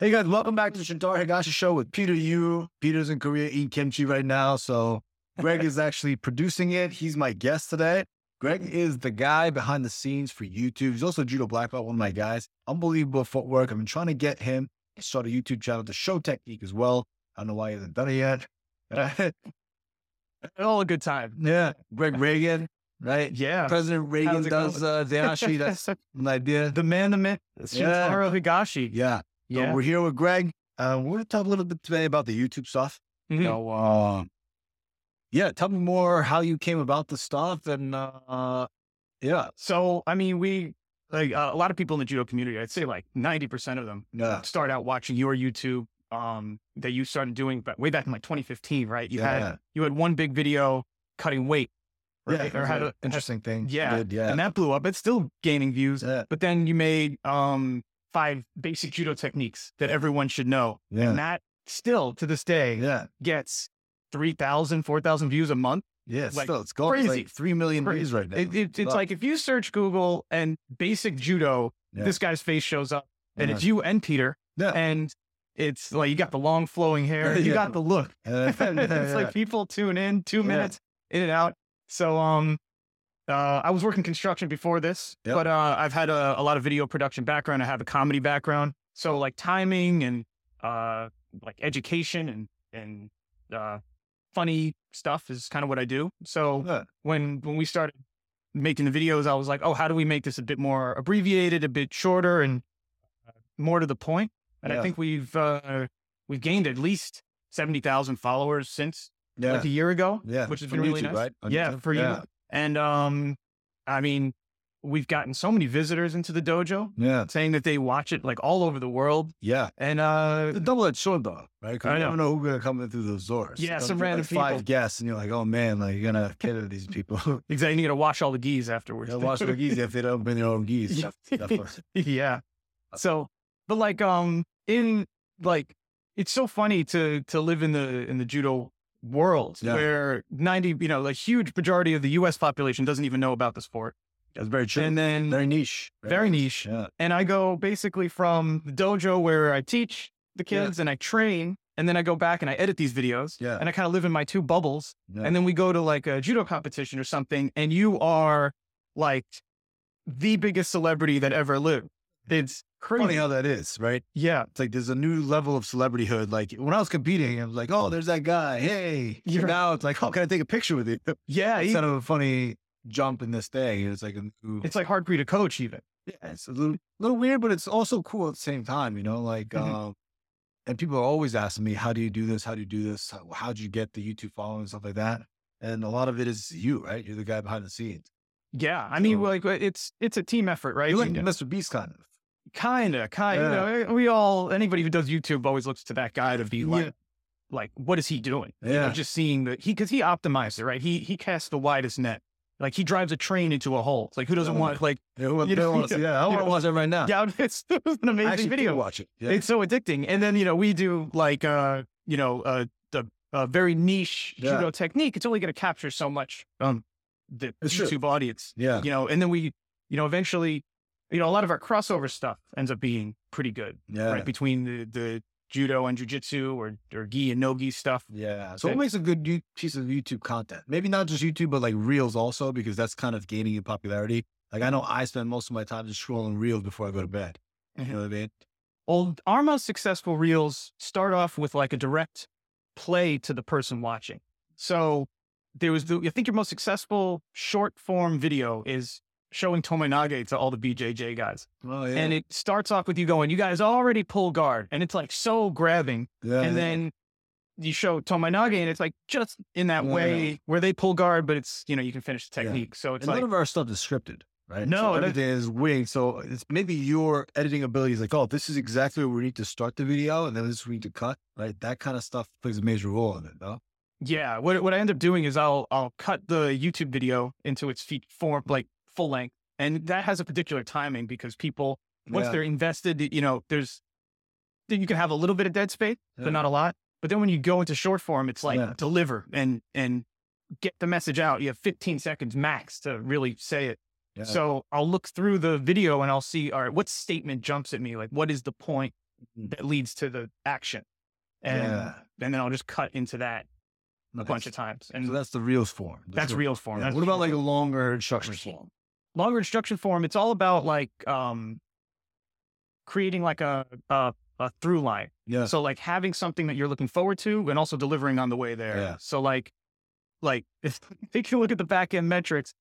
Hey guys, welcome back to the Shintaro Higashi Show with Peter Yu. Peter's in Korea eating kimchi right now, so Greg is actually producing it. He's my guest today. Greg is the guy behind the scenes for YouTube. He's also judo black belt, one of my guys. Unbelievable footwork. I've been trying to get him to start a YouTube channel to show technique as well. I don't know why he hasn't done it yet. All a good time. yeah, Greg Reagan, right? Yeah. President Reagan does uh, Dayashi. That's an idea. the man, the myth, Yeah. Shintaro Higashi. Yeah. So Yeah. we're here with Greg. Uh, we're going to talk a little bit today about the YouTube stuff. Mhm. Know, uh, yeah, tell me more how you came about the stuff and uh, yeah, So, I mean, we, like uh, a lot of people in the judo community, I'd say like 90% of them yeah, start out watching your YouTube um, that you started doing but way back in like 2015, right? You yeah, had, you had one big video cutting weight. Right? it or had an interesting thing. yeah, did, yeah, and that blew up. It's still gaining views. yeah, But then you made um, five basic judo techniques that everyone should know. yeah, And that still to this day yeah, gets 3,000, 4,000 views a month. yeah. Like, still, it's going crazy. like three million Crazy. views right now. It, it, it's like if you search Google and basic judo, Yeah. this guy's face shows up and Yeah. it's you and Peter. yeah, And it's like you got the long flowing hair, you got the look. It's like people tune in two minutes in and out. So, um, uh, I was working construction before this, Yep. but uh, I've had a, a lot of video production background. I have a comedy background, so like timing and uh, like education and and uh, funny stuff is kind of what I do. So Yeah. when when we started making the videos, I was like, oh, how do we make this a bit more abbreviated, a bit shorter, and uh, more to the point? And Yeah. I think we've uh, we've gained at least seventy thousand followers since yeah, like a year ago, yeah, which has been really YouTube, nice. right? On Yeah, YouTube? for you. And um, I mean, we've gotten so many visitors into the dojo Yeah, saying that they watch it like all over the world, yeah. and uh, It's a double-edged sword, though, right? 'Cause I you don't know who's gonna come in through those doors. Yeah, some random like, five guests, and you're like, oh man, like you're gonna cater to these people. exactly, you got to wash all the gis afterwards. Yeah, wash their gis if they don't bring their own gis. Yeah. So, but like, um, in like, it's so funny to to live in the in the judo world Yeah. where ninety, you know, a huge majority of the U.S. population doesn't even know about the sport, That's very true. and then very niche. very niche. Yeah. And I go basically from the dojo where I teach the Yeah. kids and I train, and then I go back and I edit these videos, Yeah. and I kind of live in my two bubbles. yeah. And then we go to like a judo competition or something, and you are like the biggest celebrity that ever lived. It's funny how that is, right? Yeah. It's like there's a new level of celebrityhood. Like when I was competing, I was like, oh, there's that guy. Hey. You're- Now it's like, oh, can I take a picture with you? Yeah. It's kind of a funny jump in this day. It's like a new, it's like hard for you to coach even. yeah, it's a little, little weird, but it's also cool at the same time, you know, like, Mhm. um, and people are always asking me, how do you do this? How do you do this? How, how'd you get the YouTube following and stuff like that? And a lot of it is you, right? You're the guy behind the scenes. Yeah. I mean, So- like it's it's a team effort, right? You're like You know, Mr. Beast kind of. Kinda, kind. Yeah. You know, we all anybody who does YouTube always looks to that guy to be like, Yeah. like, what is he doing? You know, Yeah. just seeing that he because he optimized it, right? He he casts the widest net. Like he drives a train into a hole. It's like who doesn't Yeah. want like Yeah, who- You know, yeah, I want to watch it right now. yeah, it's, it was an amazing video. watch it. Yeah. It's so addicting. And then, you know, we do like, uh, you know, uh, the uh, very niche Yeah. judo technique. It's only going to capture so much um the It's true. YouTube audience, yeah. you know, and then we, you know, eventually, you know, a lot of our crossover stuff ends up being pretty good, Yeah. right? Between the, the judo and jujitsu or, or gi and no gi stuff. Yeah. So what makes a good piece of YouTube content? Maybe not just YouTube, but like Reels also, because that's kind of gaining in popularity. Like I know I spend most of my time just scrolling Reels before I go to bed. You mm-hmm. know what I mean? Well, our most successful reels start off with like a direct play to the person watching. So there was the, I think your most successful short form video is showing Tomoe nage to all the BJJ guys. Oh yeah. And it starts off with you going, you guys already pull guard. And it's like so grabbing. yeah. and then you show Tomoe nage and it's like just in that Yeah. way where they pull guard, but it's, you know, you can finish the Yeah. technique. So it's and like, none of our stuff is scripted, right? No, so everything is wing. So it's maybe your editing ability is like, oh, this is exactly where we need to start the video, and then this we need to cut. Right? That kind of stuff plays a major role in it, though. Yeah, what what I end up doing is I'll I'll cut the YouTube video into its feet form like full length, and that has a particular timing because people once Yeah. they're invested, you know, there's you can have a little bit of dead space, Yeah. but not a lot. But then when you go into short form, it's like Yeah. deliver and and get the message out. You have 15 seconds max to really say it. So I'll look through the video and I'll see, all right, what statement jumps at me? Like, what is the point? Mhm. that leads to the action. And, and then I'll just cut into that a bunch of times. And So that's the reels form. that's real form. yeah. That's What about like a longer instruction form? Longer instruction form? It's all about like um, creating like a, a, a through line. Yeah. So like having something that you're looking forward to and also delivering on the way there. Yeah. So like, like if take a look at the back end metrics,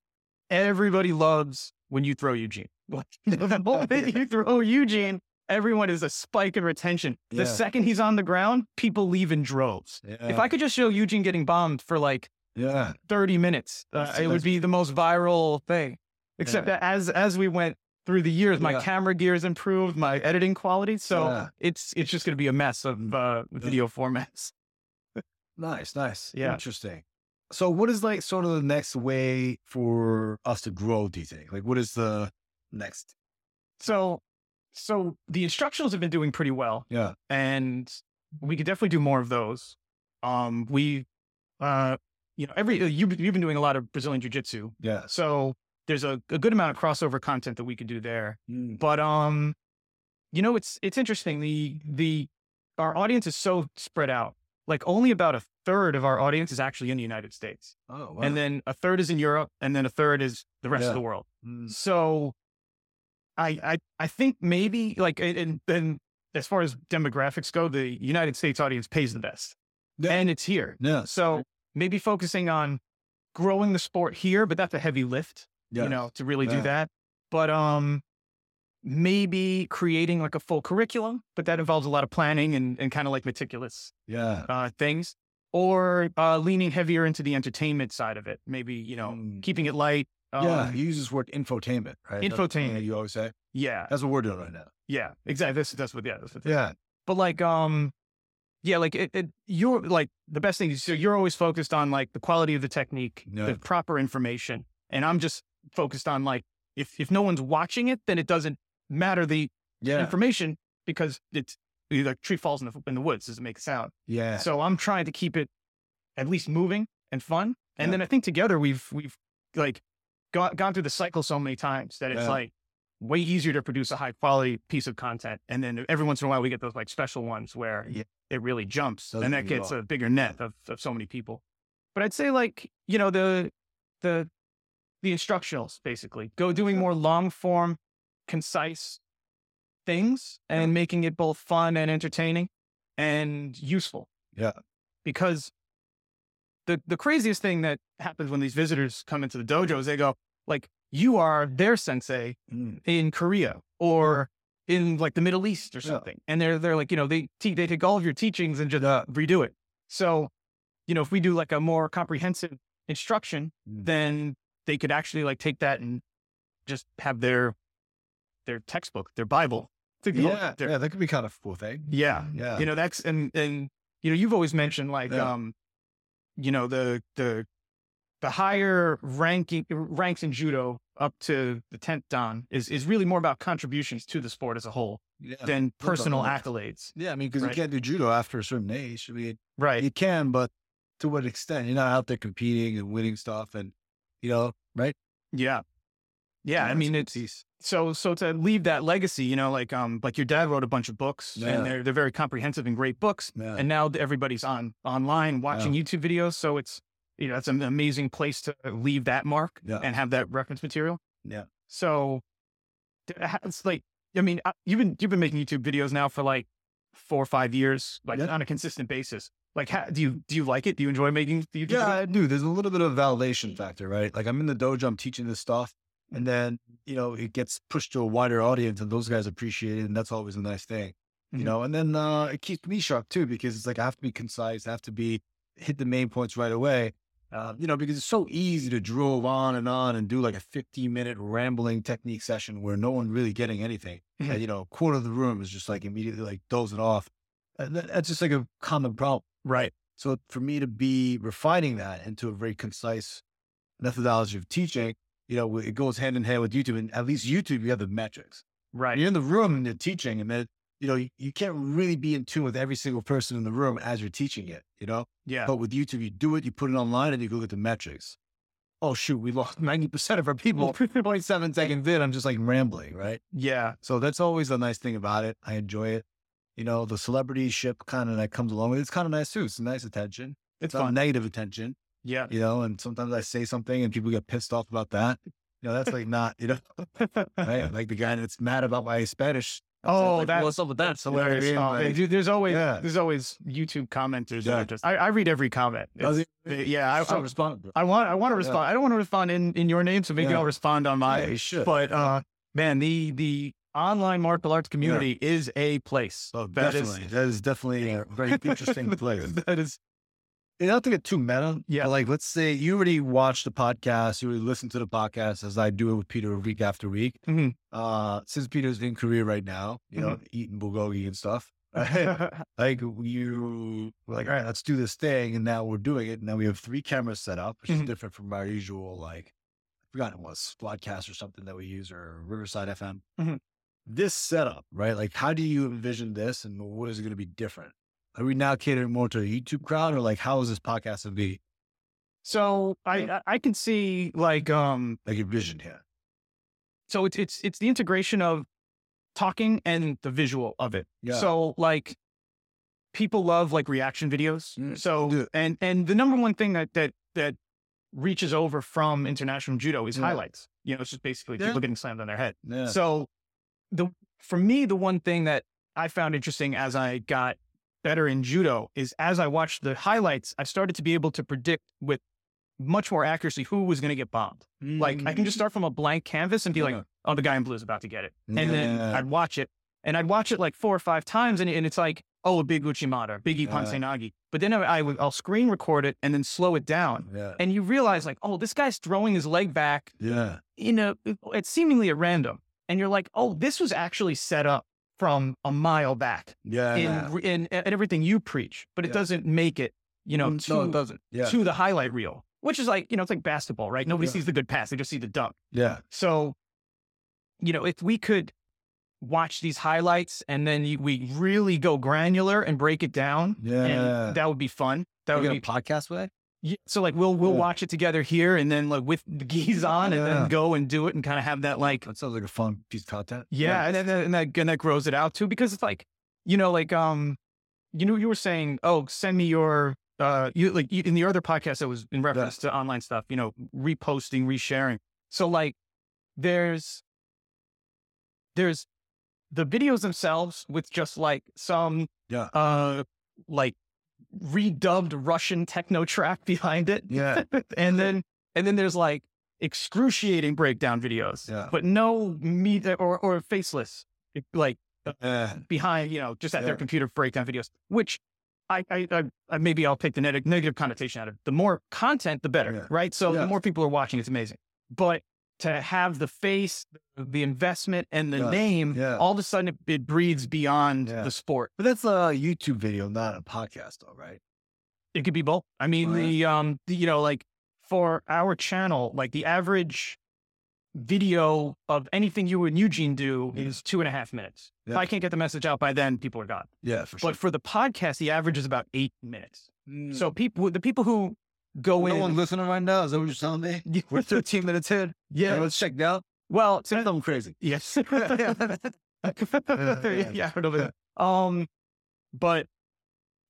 everybody loves when you throw Eugene. Like, the moment you throw Eugene, everyone is a spike in retention. The Yeah. second he's on the ground, people leave in droves. yeah. If I could just show Eugene getting bombed for like yeah. 30 minutes, uh, it would be the most viral thing. Except Yeah. that as as we went through the years, my Yeah. camera has improved, my editing quality. So Yeah. it's it's just going to be a mess of uh, video formats. Nice, nice. Yeah. Interesting. So what is like sort of the next way for us to grow, do you think? Like what is the next? So so the instructionals have been doing pretty well, Yeah. and we could definitely do more of those. Um, we, uh, you know, every you've you've been doing a lot of Brazilian jiu jitsu, Yeah. so there's a, a good amount of crossover content that we could do there. Mm. But um, you know, it's it's interesting. The the our audience is so spread out. Like only about a third of our audience is actually in the United States, Oh, wow. and then a third is in Europe, and then a third is the rest Yeah. of the world. Mm. So, I I I think maybe like and then as far as demographics go, the United States audience pays the best, Yeah. and it's here. Yeah. So maybe focusing on growing the sport here, but that's a heavy lift Yeah. you know, to really Yeah. do that. But um maybe creating like a full curriculum, but that involves a lot of planning and, and kind of like meticulous Yeah. uh things. Or uh leaning heavier into the entertainment side of it. Maybe, you know, Mm. keeping it light. Um, yeah. He uses word infotainment, right? That's the thing Infotainment. You always say. yeah. That's what we're doing right now. Yeah. Exactly. That's that's what yeah, that's what Yeah. but like um yeah like it, it you're like the best thing is so you're always focused on like the quality of the technique the proper information and i'm just focused on like if if no one's watching it then it doesn't matter the Yeah. information because it's the tree falls in the in the woods doesn't make a sound Yeah. so i'm trying to keep it at least moving and fun and Yeah. then i think together we've we've like gone, gone through the cycle so many times that it's Yeah. like way easier to produce a high quality piece of content and then every once in a while we get those like special ones where Yeah. it really jumps Doesn't and that gets a bigger net of, of so many people but i'd say like you know the the the instructionals basically go doing more long form concise things and making it both fun and entertaining and useful Yeah. because the the craziest thing that happens when these visitors come into the dojo is they go like you are their sensei Mm. in Korea or in like the Middle East or Yeah. something. And they're they're like, you know, they te- they take all of your teachings and just uh, redo it. So, you know, if we do like a more comprehensive instruction, Mm. then they could actually like take that and just have their their textbook, their Bible. to go- Yeah. their- Yeah. That could be kind of a cool thing. yeah. Yeah. You know, that's and and you know, you've always mentioned like Yeah. um, you know, the the the higher ranking ranks in judo up to the tenth dan is is really more about contributions to the sport as a whole yeah. than personal accolades. Yeah. I mean, because Right. you can't do judo after a certain age. I mean, Right. you can, but to what extent? You're not out there competing and winning stuff and, you know, right? Yeah. Yeah. I mean it's piece. so so to leave that legacy, you know, like um like your dad wrote a bunch of books Yeah. and they're they're very comprehensive and great books. Yeah. And now everybody's on online watching YouTube videos. So it's you know, it's an amazing place to leave that mark Yeah. and have that reference material. Yeah. So it's like, I mean, uh, you've been you've been making YouTube videos now for like four or five years, like Yeah. on a consistent basis. Like, how, do you do you like it? Do you enjoy making the YouTube? Yeah, videos? I do. There's a little bit of validation factor, right? Like I'm in the dojo, I'm teaching this stuff, and then you know it gets pushed to a wider audience, and those guys appreciate it, and that's always a nice thing, Mhm. you know. And then uh, it keeps me sharp too, because it's like I have to be concise, I have to be hit the main points right away, uh, you know, because it's so easy to drove on and on and do like a 15 minute rambling technique session where no one really getting anything, Mhm. and you know, a quarter of the room is just like immediately like dozing off. And that's just like a common problem. Right. So for me to be refining that into a very concise methodology of teaching, you know, it goes hand in hand with YouTube. And at least YouTube, you have the metrics. Right. You're in the room and you're teaching, and then you know you, you can't really be in tune with every single person in the room as you're teaching it. You know, Yeah. but with YouTube, you do it, you put it online, and you go look at the metrics. Oh shoot, we lost ninety percent of our people. Point seven seconds in, I'm just like rambling, right? Yeah. So that's always a nice thing about it. I enjoy it. You know, the celebrity ship kind of that comes along with it. It's kind of nice too. It's nice attention. It's not negative attention, Yeah. you know, and sometimes I say something and people get pissed off about that. You know, that's like not, you know, right? Like the guy that's mad about my Spanish. oh, like, that's what's up with that? That's hilarious. You know what I Oh, mean? dude, there's always Yeah. there's always YouTube commenters. that Yeah. are just I, I read every comment. It's- he? Yeah, I, I I, respond. bro. I want I want to Yeah. respond. I don't want to respond in, in your name, so maybe Yeah. I'll respond on my. Yeah. But uh, man, the the online martial arts community is a place. Oh, That is- definitely. that is definitely a very interesting place. that is You don't have to get too meta. Yeah. but, Like, let's say you already watched the podcast, you already listened to the podcast as I do it with Peter week after week. Mhm. Uh, since Peter's in Korea right now, you know, eating bulgogi and stuff. like you were like, all right, let's do this thing. And now we're doing it. And now we have three cameras set up, which Mhm. is different from our usual, like, I forgot it was Squadcast or something that we use or Riverside FM. Mhm. This setup, right? Like, how do you envision this and what is it going to be different? Are we now catering more to a YouTube crowd or like, how is this podcast going to be so I I- can see like um like your vision here? so it's it's it's the integration of talking and the visual of it. Yeah. So like people love like reaction videos. Mm, so and and the number one thing that that that reaches over from international judo is Yeah. highlights. You know, it's just basically Yeah. people getting slammed on their head. Yeah. So the for me, the one thing that I found interesting as I got better in judo is as I watched the highlights, I started to be able to predict with much more accuracy who was going to get bombed. Like I can just mm. start from a blank canvas and be like, oh, the guy in blue is about to get it. And then I'd watch it and I'd watch it like four or five times and, and it's like, oh, a big Uchimata, big Ippon Yeah. Seoi nage. But then I, I would, I'll screen record it and then slow it down. yeah. And you realize like, oh, this guy's throwing his leg back Yeah. in a, it's seemingly at random. And you're like, oh, this was actually set up from a mile back Yeah. in, in, in everything you preach, but it Yeah. doesn't make it, you know, Mm, to, no, it doesn't. Yeah. to the highlight reel, which is like, you know, it's like basketball, right? Nobody Yeah. sees the good pass. They just see the dunk. Yeah. So, you know, if we could watch these highlights and then you, we really go granular and break it down, Yeah. and that would be fun. That You would be a podcast with so like we'll we'll Yeah. watch it together here and then like with the gis on and Yeah. then go and do it and kind of have that like That sounds like a fun piece of content. yeah, and then and that and that grows it out too because it's like you know like um you know you were saying oh send me your uh you like you, in the other podcast that was in reference to online stuff you know reposting resharing so like there's there's the videos themselves with just like some Yeah. uh like redubbed Russian techno track behind it Yeah. and then and then there's like excruciating breakdown videos Yeah. but no meat or or faceless like uh, Yeah. behind you know just at their computer breakdown videos which I, I, I, maybe I'll take the negative connotation out of it. The more content, the better, Yeah. right? So Yeah. the more people are watching, it's amazing. But to have the face, the investment, and the Yeah. name, Yeah. all of a sudden it, it breathes beyond Yeah. the sport. But that's a YouTube video, not a podcast, though, right? It could be both. I mean, Oh, the um, the, you know, like for our channel, like the average video of anything you and Eugene do is two and a half minutes. If I can't get the message out by then, people are gone. Yeah, for sure. But for the podcast, the average is about eight minutes. Mm. So people, the people who go no in, one listening right now. Is that what you're telling me? We're 13 minutes in. yeah, let's check now. well, so, I'm crazy. yes, yeah. yeah, I don't know. Um, but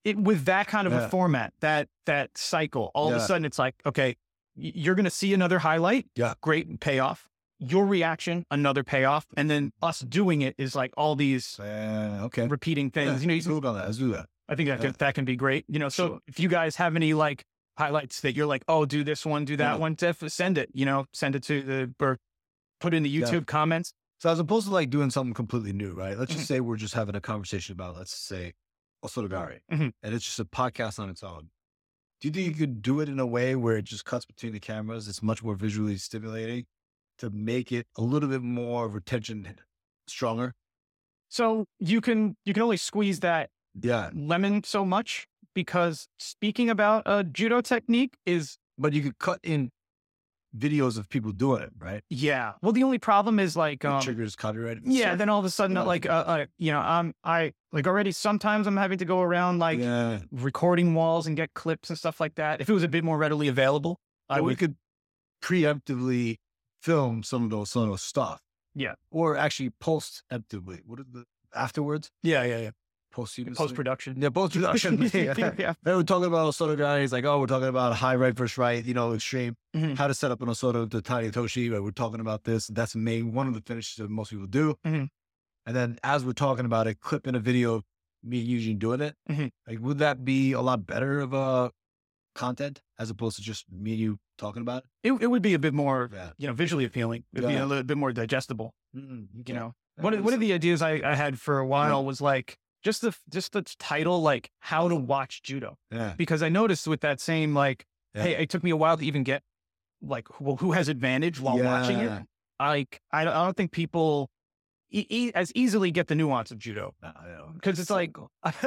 it with that kind of Yeah. a format, that that cycle, all of a sudden it's like, okay, you're going to see another highlight, Yeah. great payoff. Your reaction, another payoff, and then us doing it is like all these Yeah, okay. repeating things. Yeah, You know, let's you- move on that. Let's do that. I think that Yeah. can, that can be great. You know, so Sure. if you guys have any like highlights that you're like, oh, do this one, do that Yeah. one, def- send it. You know, send it to the or put in the Yeah. YouTube comments. So as opposed to like doing something completely new, right? Let's Mhm. just say we're just having a conversation about, let's say, Osotogari, Mhm. and it's just a podcast on its own. Do you think you could do it in a way where it just cuts between the cameras? It's much more visually stimulating to make it a little bit more retention stronger. So you can you can only squeeze that Yeah, lemon so much because speaking about a judo technique is but you could cut in videos of people doing it, right? yeah. Well, the only problem is like um, triggers copyright. yeah. Then all of a sudden, Yeah. like uh, uh, you know, um, I like already sometimes I'm having to go around like yeah, recording walls and get clips and stuff like that. If it was a bit more readily available, I Or we would. could preemptively film some of those some of those stuff. Yeah. or actually post emptively. What is the afterwards? Yeah, yeah, yeah. Post production. Yeah, post production. yeah. yeah. They were talking about Osoto gari. He's like, oh, we're talking about high right versus right, you know, extreme. Mhm. How to set up an Osoto to Tani Otoshi. But we're talking about this. That's main one of the finishes that most people do. Mhm. And then as we're talking about it, clip in a video of me and Eugene doing it. Mhm. Like, would that be a lot better of a content as opposed to just me and you talking about it? It, it would be a bit more, Yeah. you know, visually appealing. It'd be a little bit more digestible. Mm, You know, one of, one of the ideas I, I had for a while was like just the just the title, like how to watch judo, Yeah. because I noticed with that same like, Yeah. hey, it took me a while to even get like, well, who has advantage while watching it? Like, I don't, think people e- e- as easily get the nuance of judo because it's like.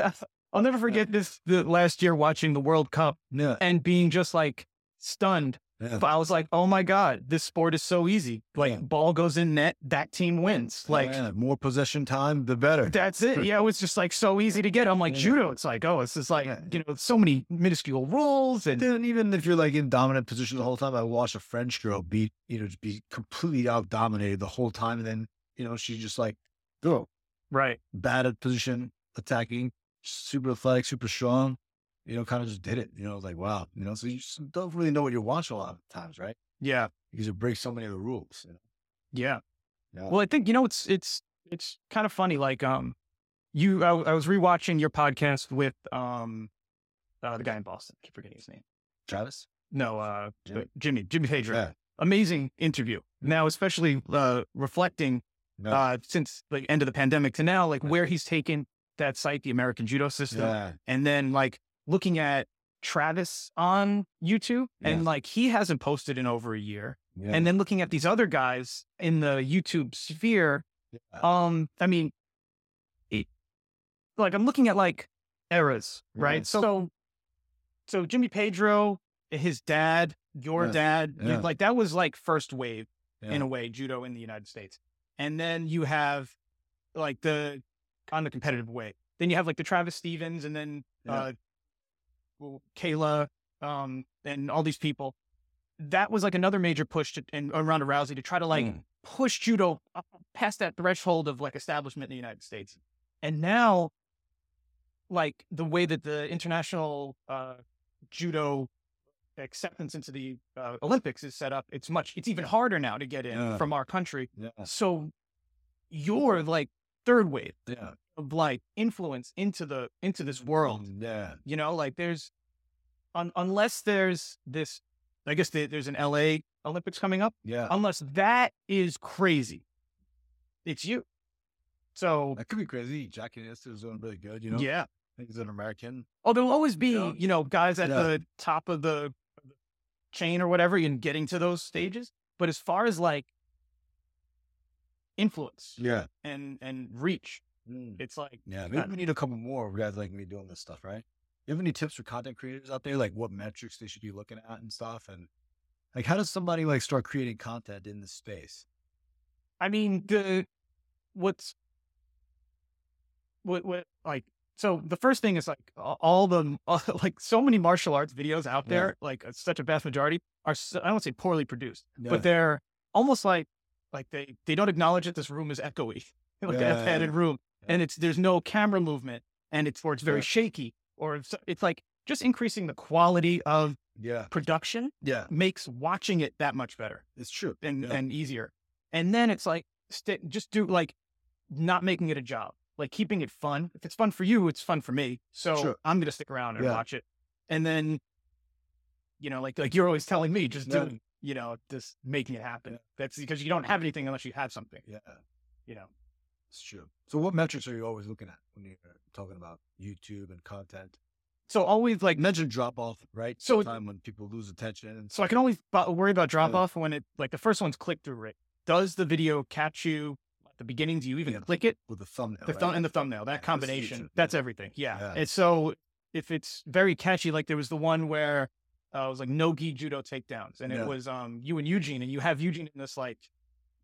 I'll never forget this the last year watching the World Cup yeah. and being just like stunned yeah. but I was like, oh my God, this sport is so easy. Like, Yeah. ball goes in net, that team wins. Oh, like, Yeah, more possession time, the better. that's it. Yeah, it was just like so easy to get. I'm like, judo, it's like, oh, it's just like, you know, so many minuscule rules. And Then even if you're like in dominant position the whole time, I watched a French girl beat, you know, just be completely out dominated the whole time. And then, you know, she just like, go, right. bad at position, attacking, super athletic, super strong, you know, kind of just did it. You know, like, wow, you know, so you just don't really know what you're watching a lot of times, right? Yeah. Because it breaks so many of the rules. You know? Yeah. Yeah. Well, I think, you know, it's, it's, it's kind of funny. Like, um, you, I, I was rewatching your podcast with, um, uh, the guy in Boston. I keep forgetting his name. Travis? No, uh, Jimmy? Jimmy, Jimmy Pedro. Yeah. Amazing interview. Now, especially, uh, reflecting Yeah. uh, since the end of the pandemic to now, like where he's taken that site, the American Judo System, yeah. and then like looking at Travis on YouTube, and Yeah. like he hasn't posted in over a year, yeah. and then looking at these other guys in the YouTube sphere, yeah. um, I mean, it, like I'm looking at like eras, right? Right. So, so Jimmy Pedro, his dad, your dad, like that was like first wave in a way judo in the United States. And then you have like the on the competitive way. Then you have like the Travis Stevens and then uh Kayla um and all these people. That was like another major push to, and Ronda Rousey to try to like Mm. push judo past that threshold of like establishment in the United States. And now like the way that the international uh judo acceptance into the uh, Olympics is set up, it's much, it's even harder now to get in Yeah. from our country. yeah. So you're like third wave Yeah. Of like influence into the into this world. Yeah. You know, like there's un, unless there's this, I guess there- there's an LA Olympics coming up. Yeah. Unless that is crazy, it's you. So That could be crazy. Jack Innes is doing really good, you know? yeah. I think he's an American. Oh, there will always be Yeah. you know guys at Yeah. the top of the chain or whatever and getting to those stages. But as far as like influence Yeah. and and reach, Mm. it's like Yeah, maybe we need a couple more guys like me doing this stuff, right? You have any tips for content creators out there, like what metrics they should be looking at and stuff? And like, how does somebody like start creating content in this space? I mean, the what's what what like so the first thing is like all the like so many martial arts videos out Yeah. there, like uh, such a vast majority are so, I don't say poorly produced, Yeah. but they're almost like like they they don't acknowledge that this room is echoey, like Yeah. a padded room, and it's there's no camera movement, and it's or it's very Yeah. shaky, or it's, it's like just increasing the quality of yeah, production yeah, makes watching it that much better it's true. and Yeah. and easier. And then it's like st- just do like not making it a job, like keeping it fun. If it's fun for you, it's fun for me. So Sure. I'm gonna stick around and Yeah. watch it. And then, you know, like like you're always telling me, just Yeah. doing, you know, just making it happen. That's because you don't have anything unless you have something. Yeah, You know. It's true. So, what metrics are you always looking at when you're talking about YouTube and content? So always like mention drop off, right? So- time when people lose attention. So I can always bo- worry about drop off when it like the first one's click through rate. Does the video catch you at the beginning? Do you even Yeah. click it? with the thumbnail, the right? thumb and the thumbnail that combination that's everything yeah. Yeah. and so if it's very catchy like there was the one where uh, it was like no gi judo takedowns and Yeah. it was um you and eugene and you have eugene in this like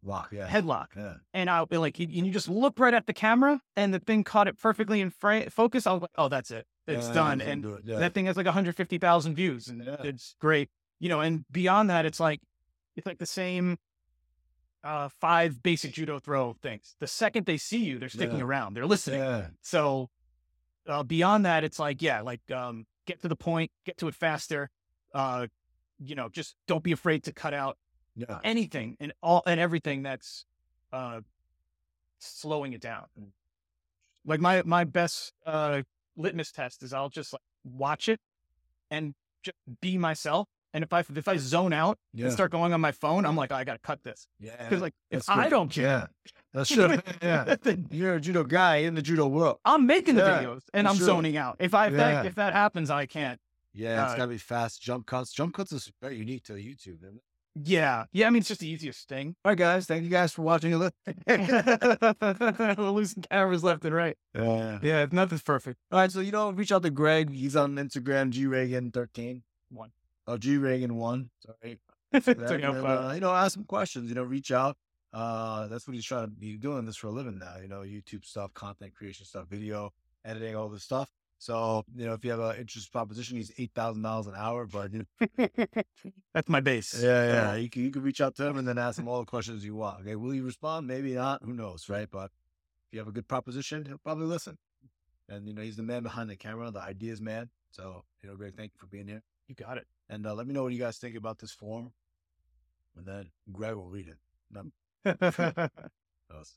lock. Yeah, headlock. Yeah, and i'll be like you- and you just look right at the camera? And the thing caught it perfectly in fra- focus. I was like oh that's it. It's Yeah, done. and do it, that thing has like 150000 views and it's great. You know and beyond that it's like it's like the same uh five basic judo throw things. The second they see you they're sticking around. They're listening. So uh, beyond that, it's like, yeah, like um, get to the point, get to it faster. Uh, you know, just don't be afraid to cut out Yeah. anything and all and everything that's uh, slowing it down. Like my my best uh, litmus test is I'll just like watch it and just be myself. And if I if I zone out Yeah. and start going on my phone, I'm like, "Oh, I gotta cut this yeah. because like if That's I don't care, Yeah. That's true. yeah. You're a judo guy in the judo world. I'm making the Yeah, videos and I'm sure. zoning out. If I if, Yeah. that, if that happens, I can't. Yeah, it's gotta be fast jump cuts. Jump cuts is very unique to YouTube. Isn't it? Yeah, yeah. I mean, it's just the easiest thing. All right, guys. Thank you guys for watching. We're losing cameras left and right. yeah. Yeah, nothing's perfect. All right, so you know, reach out to Greg. He's on Instagram, G Reagan thirteen. One. Oh, G Reagan one. Sorry. So, That, you know, and, uh, you know, ask him questions. You know, reach out. Uh, that's what he's trying to be doing this for a living now. You know, YouTube stuff, content creation stuff, video editing, all this stuff. So, you know, if you have an interest proposition, he's eight thousand dollars an hour. But you know, That's my base. yeah, yeah, you can you can reach out to him and then ask him all the questions you want. Okay, will he respond? Maybe not. Who knows, right? But if you have a good proposition, he'll probably listen. And you know, he's the man behind the camera, the ideas man. So, you know, Greg, thank you for being here. You got it. And uh, let me know what you guys think about this form. And then Greg will read it. None of us.